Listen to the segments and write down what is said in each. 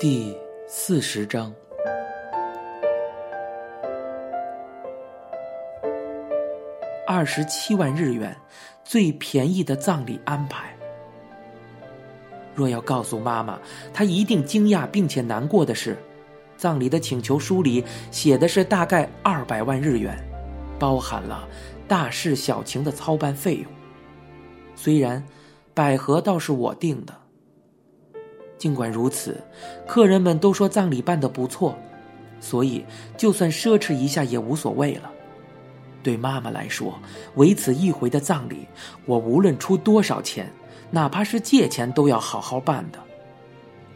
第四十章，二十七万日元，最便宜的葬礼安排。若要告诉妈妈，她一定惊讶并且难过的是，葬礼的请求书里写的是大概二百万日元，包含了大事小情的操办费用。虽然百合倒是我定的。尽管如此，客人们都说葬礼办得不错，所以就算奢侈一下也无所谓了。对妈妈来说，唯此一回的葬礼，我无论出多少钱，哪怕是借钱都要好好办的。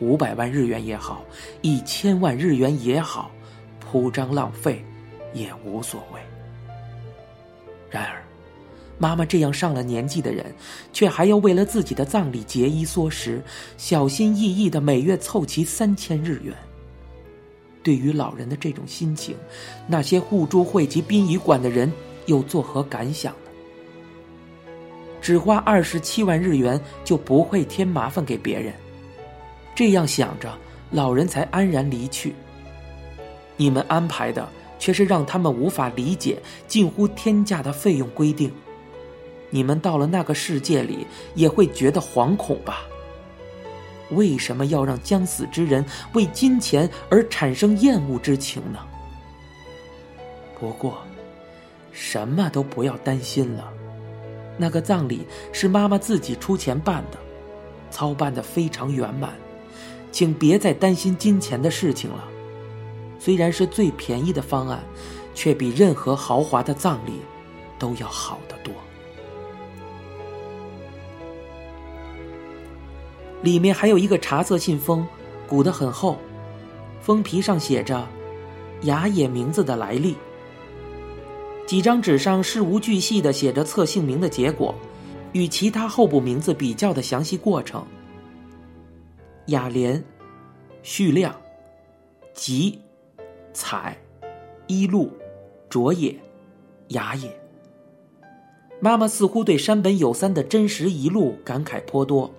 五百万日元也好，一千万日元也好，铺张浪费也无所谓。然而。妈妈这样上了年纪的人，却还要为了自己的葬礼节衣缩食，小心翼翼的每月凑齐三千日元。对于老人的这种心情，那些互助会及殡仪馆的人又作何感想呢？只花二十七万日元就不会添麻烦给别人，这样想着，老人才安然离去。你们安排的却是让他们无法理解、近乎天价的费用规定。你们到了那个世界里，也会觉得惶恐吧？为什么要让将死之人为金钱而产生厌恶之情呢？不过，什么都不要担心了。那个葬礼是妈妈自己出钱办的，操办的非常圆满，请别再担心金钱的事情了。虽然是最便宜的方案，却比任何豪华的葬礼都要好得多。里面还有一个茶色信封，鼓得很厚，封皮上写着“雅野名字的来历”。几张纸上事无巨细的写着测姓名的结果，与其他候补名字比较的详细过程。雅莲、旭亮、吉、彩、一路、卓也、雅也。妈妈似乎对山本有三的真实一路感慨颇多。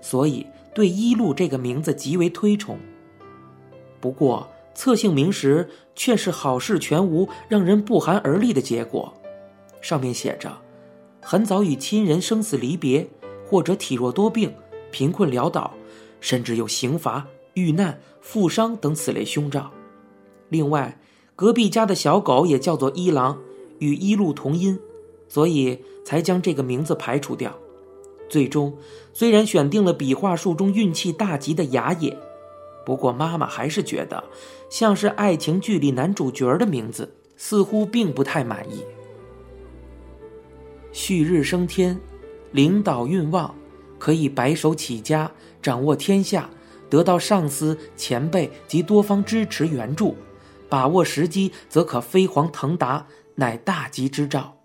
所以，对一路这个名字极为推崇。不过，测姓名时却是好事全无，让人不寒而栗的结果。上面写着：很早与亲人生死离别，或者体弱多病、贫困潦倒，甚至有刑罚、遇难、负伤等此类凶兆。另外，隔壁家的小狗也叫做一郎，与一路同音，所以才将这个名字排除掉。最终，虽然选定了笔画数中运气大吉的雅野，不过妈妈还是觉得像是爱情剧里男主角的名字，似乎并不太满意。旭日升天，领导运旺，可以白手起家，掌握天下，得到上司、前辈及多方支持援助，把握时机则可飞黄腾达，乃大吉之兆。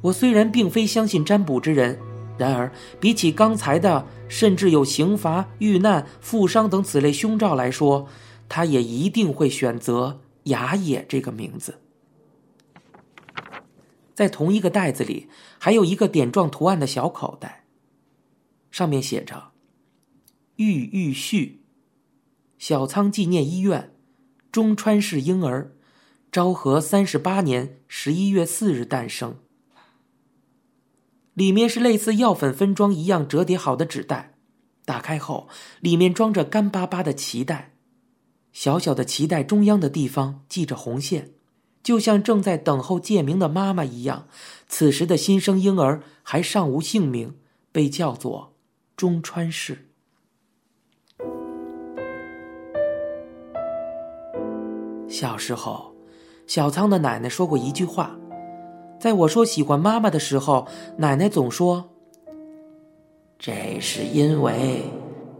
我虽然并非相信占卜之人，然而比起刚才的甚至有刑罚、遇难、负伤等此类凶兆来说，他也一定会选择雅野这个名字。在同一个袋子里，还有一个点状图案的小口袋，上面写着“玉玉旭，小仓纪念医院，中川氏婴儿，昭和三十八年十一月四日诞生。”里面是类似药粉分装一样折叠好的纸袋，打开后，里面装着干巴巴的脐带，小小的脐带中央的地方系着红线，就像正在等候借名的妈妈一样。此时的新生婴儿还尚无姓名，被叫做中川氏。小时候，小仓的奶奶说过一句话。在我说喜欢妈妈的时候，奶奶总说：“这是因为，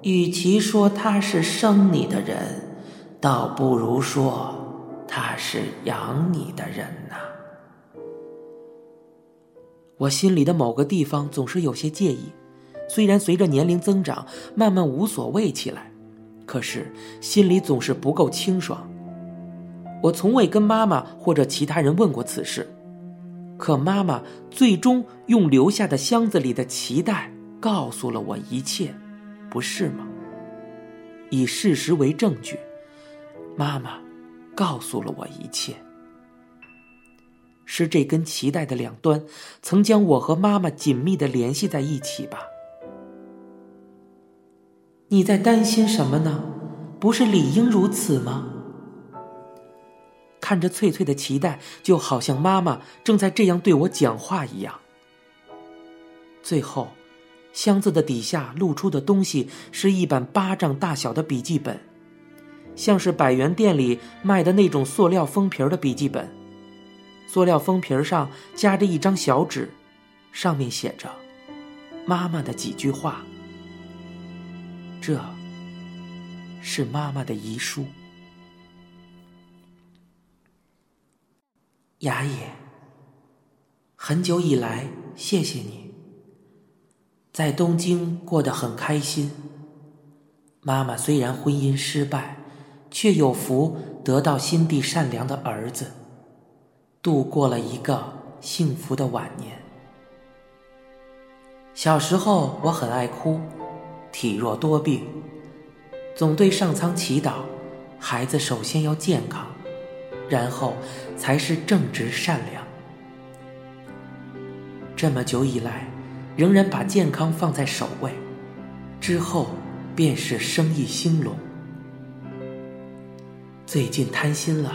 与其说她是生你的人，倒不如说她是养你的人呐。”我心里的某个地方总是有些介意，虽然随着年龄增长，慢慢无所谓起来，可是心里总是不够清爽。我从未跟妈妈或者其他人问过此事。可妈妈最终用留下的箱子里的脐带告诉了我一切，不是吗？以事实为证据，妈妈告诉了我一切。是这根脐带的两端，曾将我和妈妈紧密的联系在一起吧？你在担心什么呢？不是理应如此吗？看着翠翠的脐带，就好像妈妈正在这样对我讲话一样。最后，箱子的底下露出的东西是一本巴掌大小的笔记本，像是百元店里卖的那种塑料封皮的笔记本。塑料封皮上夹着一张小纸，上面写着妈妈的几句话。这是妈妈的遗书。雅也，很久以来，谢谢你，在东京过得很开心。妈妈虽然婚姻失败，却有福得到心地善良的儿子。度过了一个幸福的晚年。小时候我很爱哭，体弱多病，总对上苍祈祷：孩子首先要健康，然后才是正直善良。这么久以来，仍然把健康放在首位，之后便是生意兴隆。最近贪心了。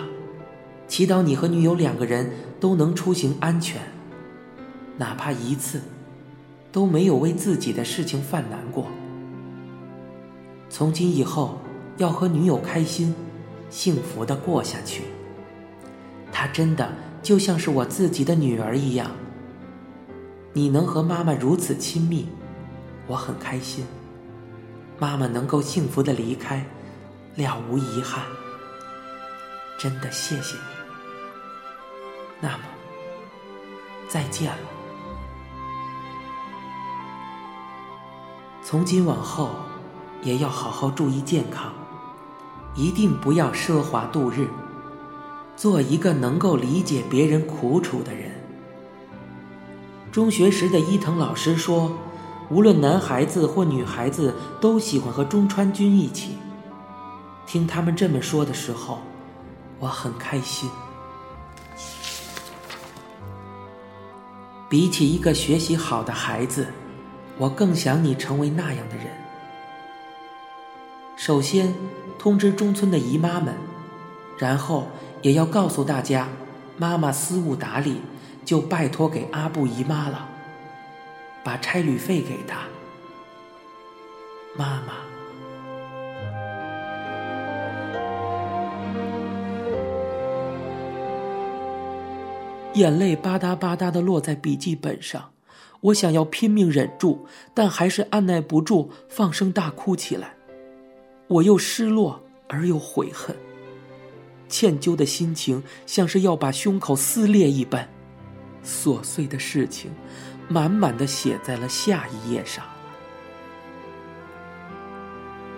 祈祷你和女友两个人都能出行安全，哪怕一次，都没有为自己的事情犯难过。从今以后，要和女友开心、幸福的过下去。她真的就像是我自己的女儿一样。你能和妈妈如此亲密，我很开心。妈妈能够幸福的离开，了无遗憾。真的谢谢你。那么，再见了。从今往后，也要好好注意健康，一定不要奢华度日，做一个能够理解别人苦楚的人。中学时的伊藤老师说，无论男孩子或女孩子都喜欢和中川君一起。听他们这么说的时候，我很开心。比起一个学习好的孩子，我更想你成为那样的人。首先通知中村的姨妈们，然后也要告诉大家，妈妈私务打理就拜托给阿布姨妈了，把差旅费给她。妈妈。眼泪吧嗒吧嗒的落在笔记本上，我想要拼命忍住，但还是按耐不住放声大哭起来。我又失落而又悔恨，歉疚的心情像是要把胸口撕裂一般。琐碎的事情，满满的写在了下一页上。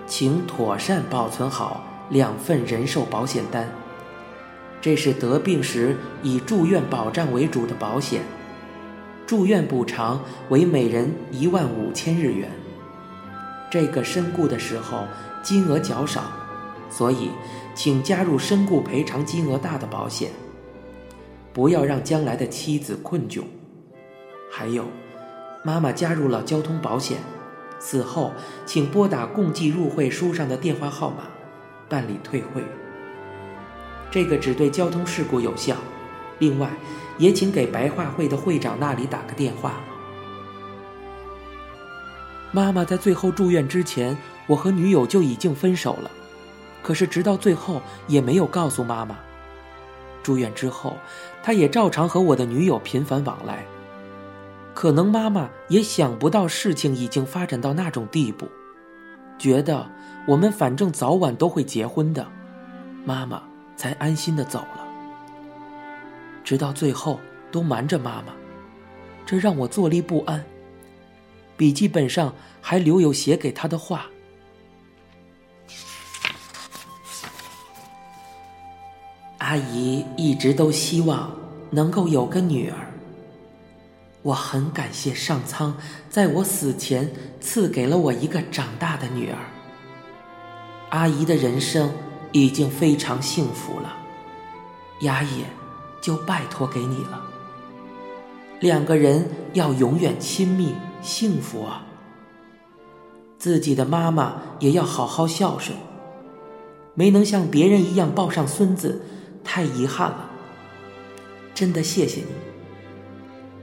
请妥善保存好两份人寿保险单。这是得病时以住院保障为主的保险，住院补偿为每人一万五千日元。这个身故的时候金额较少，所以请加入身故赔偿金额大的保险，不要让将来的妻子困窘。还有，妈妈加入了交通保险，死后请拨打共计入会书上的电话号码，办理退会。这个只对交通事故有效，另外，也请给白话会的会长那里打个电话。妈妈在最后住院之前，我和女友就已经分手了，可是直到最后也没有告诉妈妈。住院之后，他也照常和我的女友频繁往来。可能妈妈也想不到事情已经发展到那种地步，觉得我们反正早晚都会结婚的，妈妈。才安心的走了，直到最后都瞒着妈妈，这让我坐立不安。笔记本上还留有写给他的话：“阿姨一直都希望能够有个女儿，我很感谢上苍，在我死前赐给了我一个长大的女儿。阿姨的人生已经非常幸福了，雅也就拜托给你了。两个人要永远亲密幸福啊！自己的妈妈也要好好孝顺，没能像别人一样抱上孙子，太遗憾了。真的谢谢你。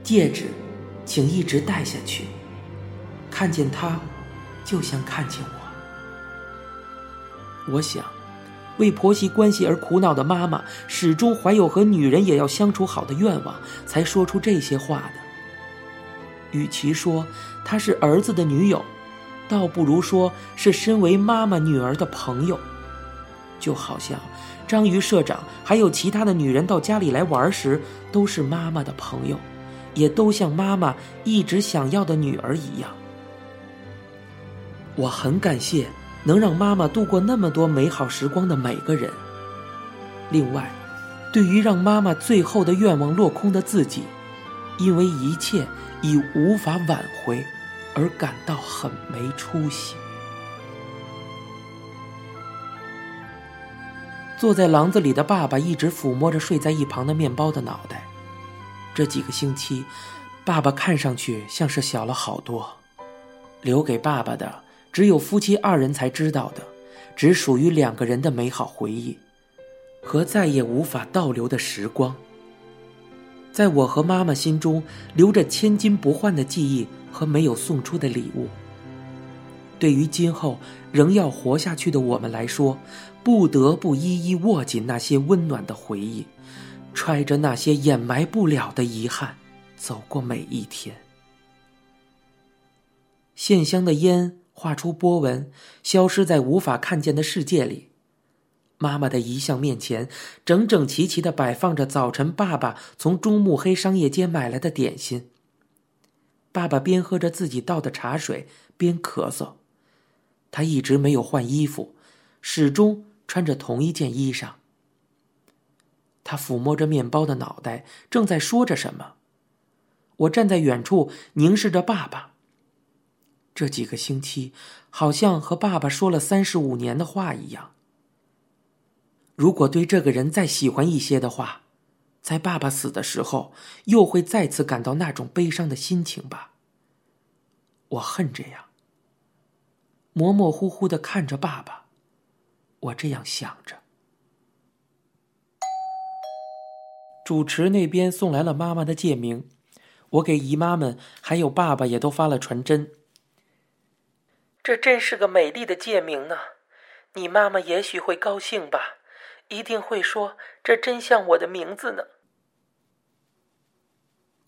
戒指，请一直戴下去。看见它，就像看见我。我想，为婆媳关系而苦恼的妈妈，始终怀有和女人也要相处好的愿望，才说出这些话的。与其说她是儿子的女友，倒不如说是身为妈妈女儿的朋友。就好像章鱼社长还有其他的女人到家里来玩时，都是妈妈的朋友。也都像妈妈一直想要的女儿一样，我很感谢能让妈妈度过那么多美好时光的每个人。另外，对于让妈妈最后的愿望落空的自己，因为一切已无法挽回，而感到很没出息。坐在廊子里的爸爸一直抚摸着睡在一旁的面包的脑袋。这几个星期，爸爸看上去像是小了好多。留给爸爸的只有夫妻二人才知道的，只属于两个人的美好回忆，和再也无法倒流的时光。在我和妈妈心中，留着千金不换的记忆和没有送出的礼物。对于今后仍要活下去的我们来说，不得不一一握紧那些温暖的回忆。揣着那些掩埋不了的遗憾，走过每一天。线香的烟画出波纹，消失在无法看见的世界里。妈妈的遗像面前，整整齐齐的摆放着早晨爸爸从中目黑商业街买来的点心。爸爸边喝着自己倒的茶水，边咳嗽。他一直没有换衣服，始终穿着同一件衣裳。他抚摸着面包的脑袋，正在说着什么。我站在远处凝视着爸爸。这几个星期，好像和爸爸说了三十五年的话一样。如果对这个人再喜欢一些的话，在爸爸死的时候，又会再次感到那种悲伤的心情吧。我恨这样。模模糊糊的看着爸爸，我这样想着。主持那边送来了妈妈的戒名，我给姨妈们还有爸爸也都发了传真。这真是个美丽的戒名呢，你妈妈也许会高兴吧，一定会说这真像我的名字呢。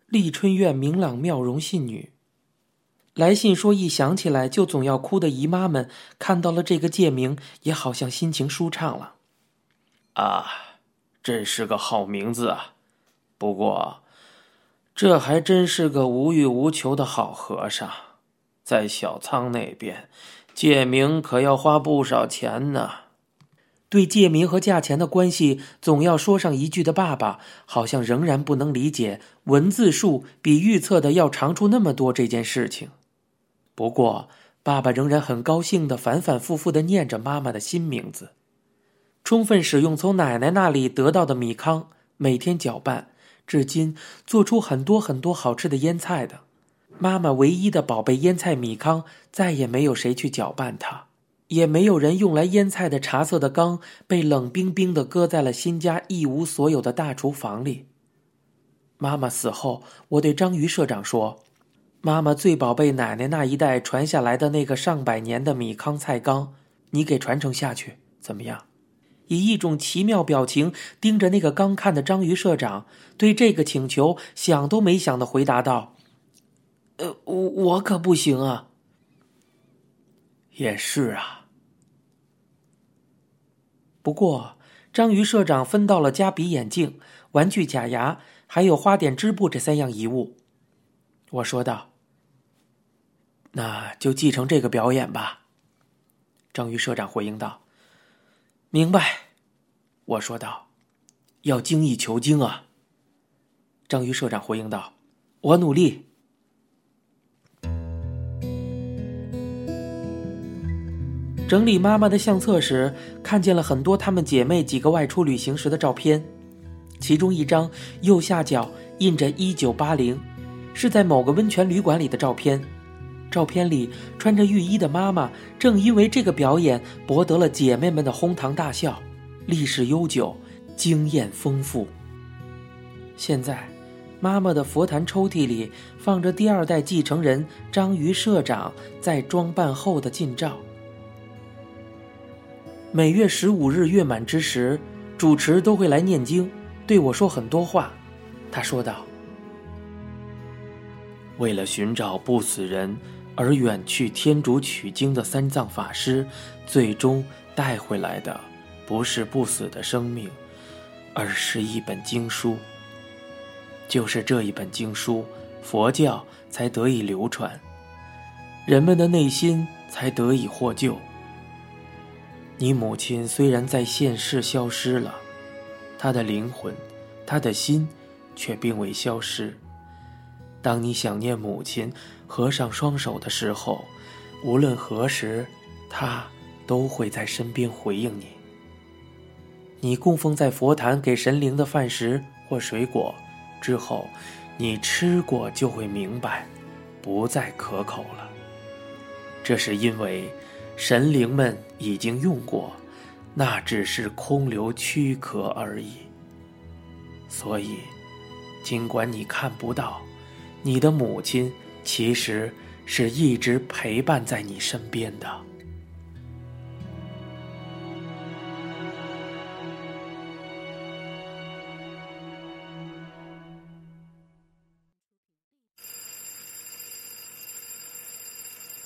丽春院明朗妙容信女，来信说一想起来就总要哭的姨妈们看到了这个戒名，也好像心情舒畅了。啊。真是个好名字啊！不过，这还真是个无欲无求的好和尚，在小仓那边，借名可要花不少钱呢。对借名和价钱的关系，总要说上一句的爸爸，好像仍然不能理解文字数比预测的要长出那么多这件事情。不过，爸爸仍然很高兴的反反复复的念着妈妈的新名字。充分使用从奶奶那里得到的米糠，每天搅拌，至今做出很多很多好吃的腌菜的。妈妈唯一的宝贝腌菜米糠，再也没有谁去搅拌它，也没有人用来腌菜的茶色的缸被冷冰冰的搁在了新家一无所有的大厨房里。妈妈死后，我对章鱼社长说：“妈妈最宝贝奶奶那一代传下来的那个上百年的米糠菜缸，你给传承下去，怎么样？”以一种奇妙表情盯着那个刚看的章鱼社长，对这个请求想都没想的回答道：“呃，我我可不行啊。”也是啊。不过，章鱼社长分到了加比眼镜、玩具假牙，还有花点织布这三样遗物。我说道：“那就继承这个表演吧。”章鱼社长回应道。明白，我说道：“要精益求精啊。”章鱼社长回应道：“我努力。整理妈妈的相册时，看见了很多她们姐妹几个外出旅行时的照片，其中一张右下角印着“一九八零”，是在某个温泉旅馆里的照片。照片里穿着浴衣的妈妈，正因为这个表演博得了姐妹们的哄堂大笑，历史悠久，经验丰富。现在，妈妈的佛坛抽屉里放着第二代继承人章鱼社长在装扮后的近照。每月十五日月满之时，主持都会来念经，对我说很多话。他说道：“为了寻找不死人而远去天竺取经的三藏法师，最终带回来的不是不死的生命，而是一本经书。就是这一本经书，佛教才得以流传，人们的内心才得以获救。”你母亲虽然在现世消失了，她的灵魂，她的心，却并未消失。当你想念母亲，合上双手的时候，无论何时，她都会在身边回应你。你供奉在佛坛给神灵的饭食或水果，之后，你吃过就会明白，不再可口了。这是因为。神灵们已经用过，那只是空留躯壳而已。所以，尽管你看不到，你的母亲其实是一直陪伴在你身边的。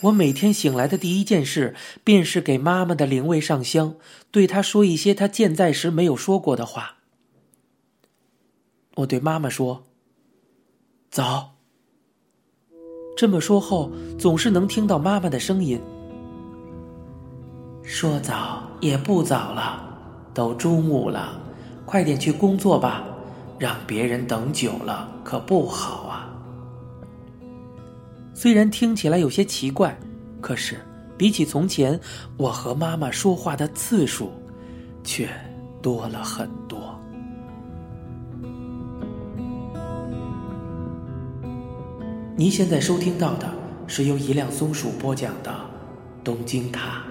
我每天醒来的第一件事，便是给妈妈的灵位上香，对她说一些她健在时没有说过的话。我对妈妈说：“早。”这么说后，总是能听到妈妈的声音：“说早也不早了，都中午了，快点去工作吧，让别人等久了可不好啊。”虽然听起来有些奇怪，可是比起从前，我和妈妈说话的次数，却多了很多。您现在收听到的是由一辆松鼠播讲的《东京塔》。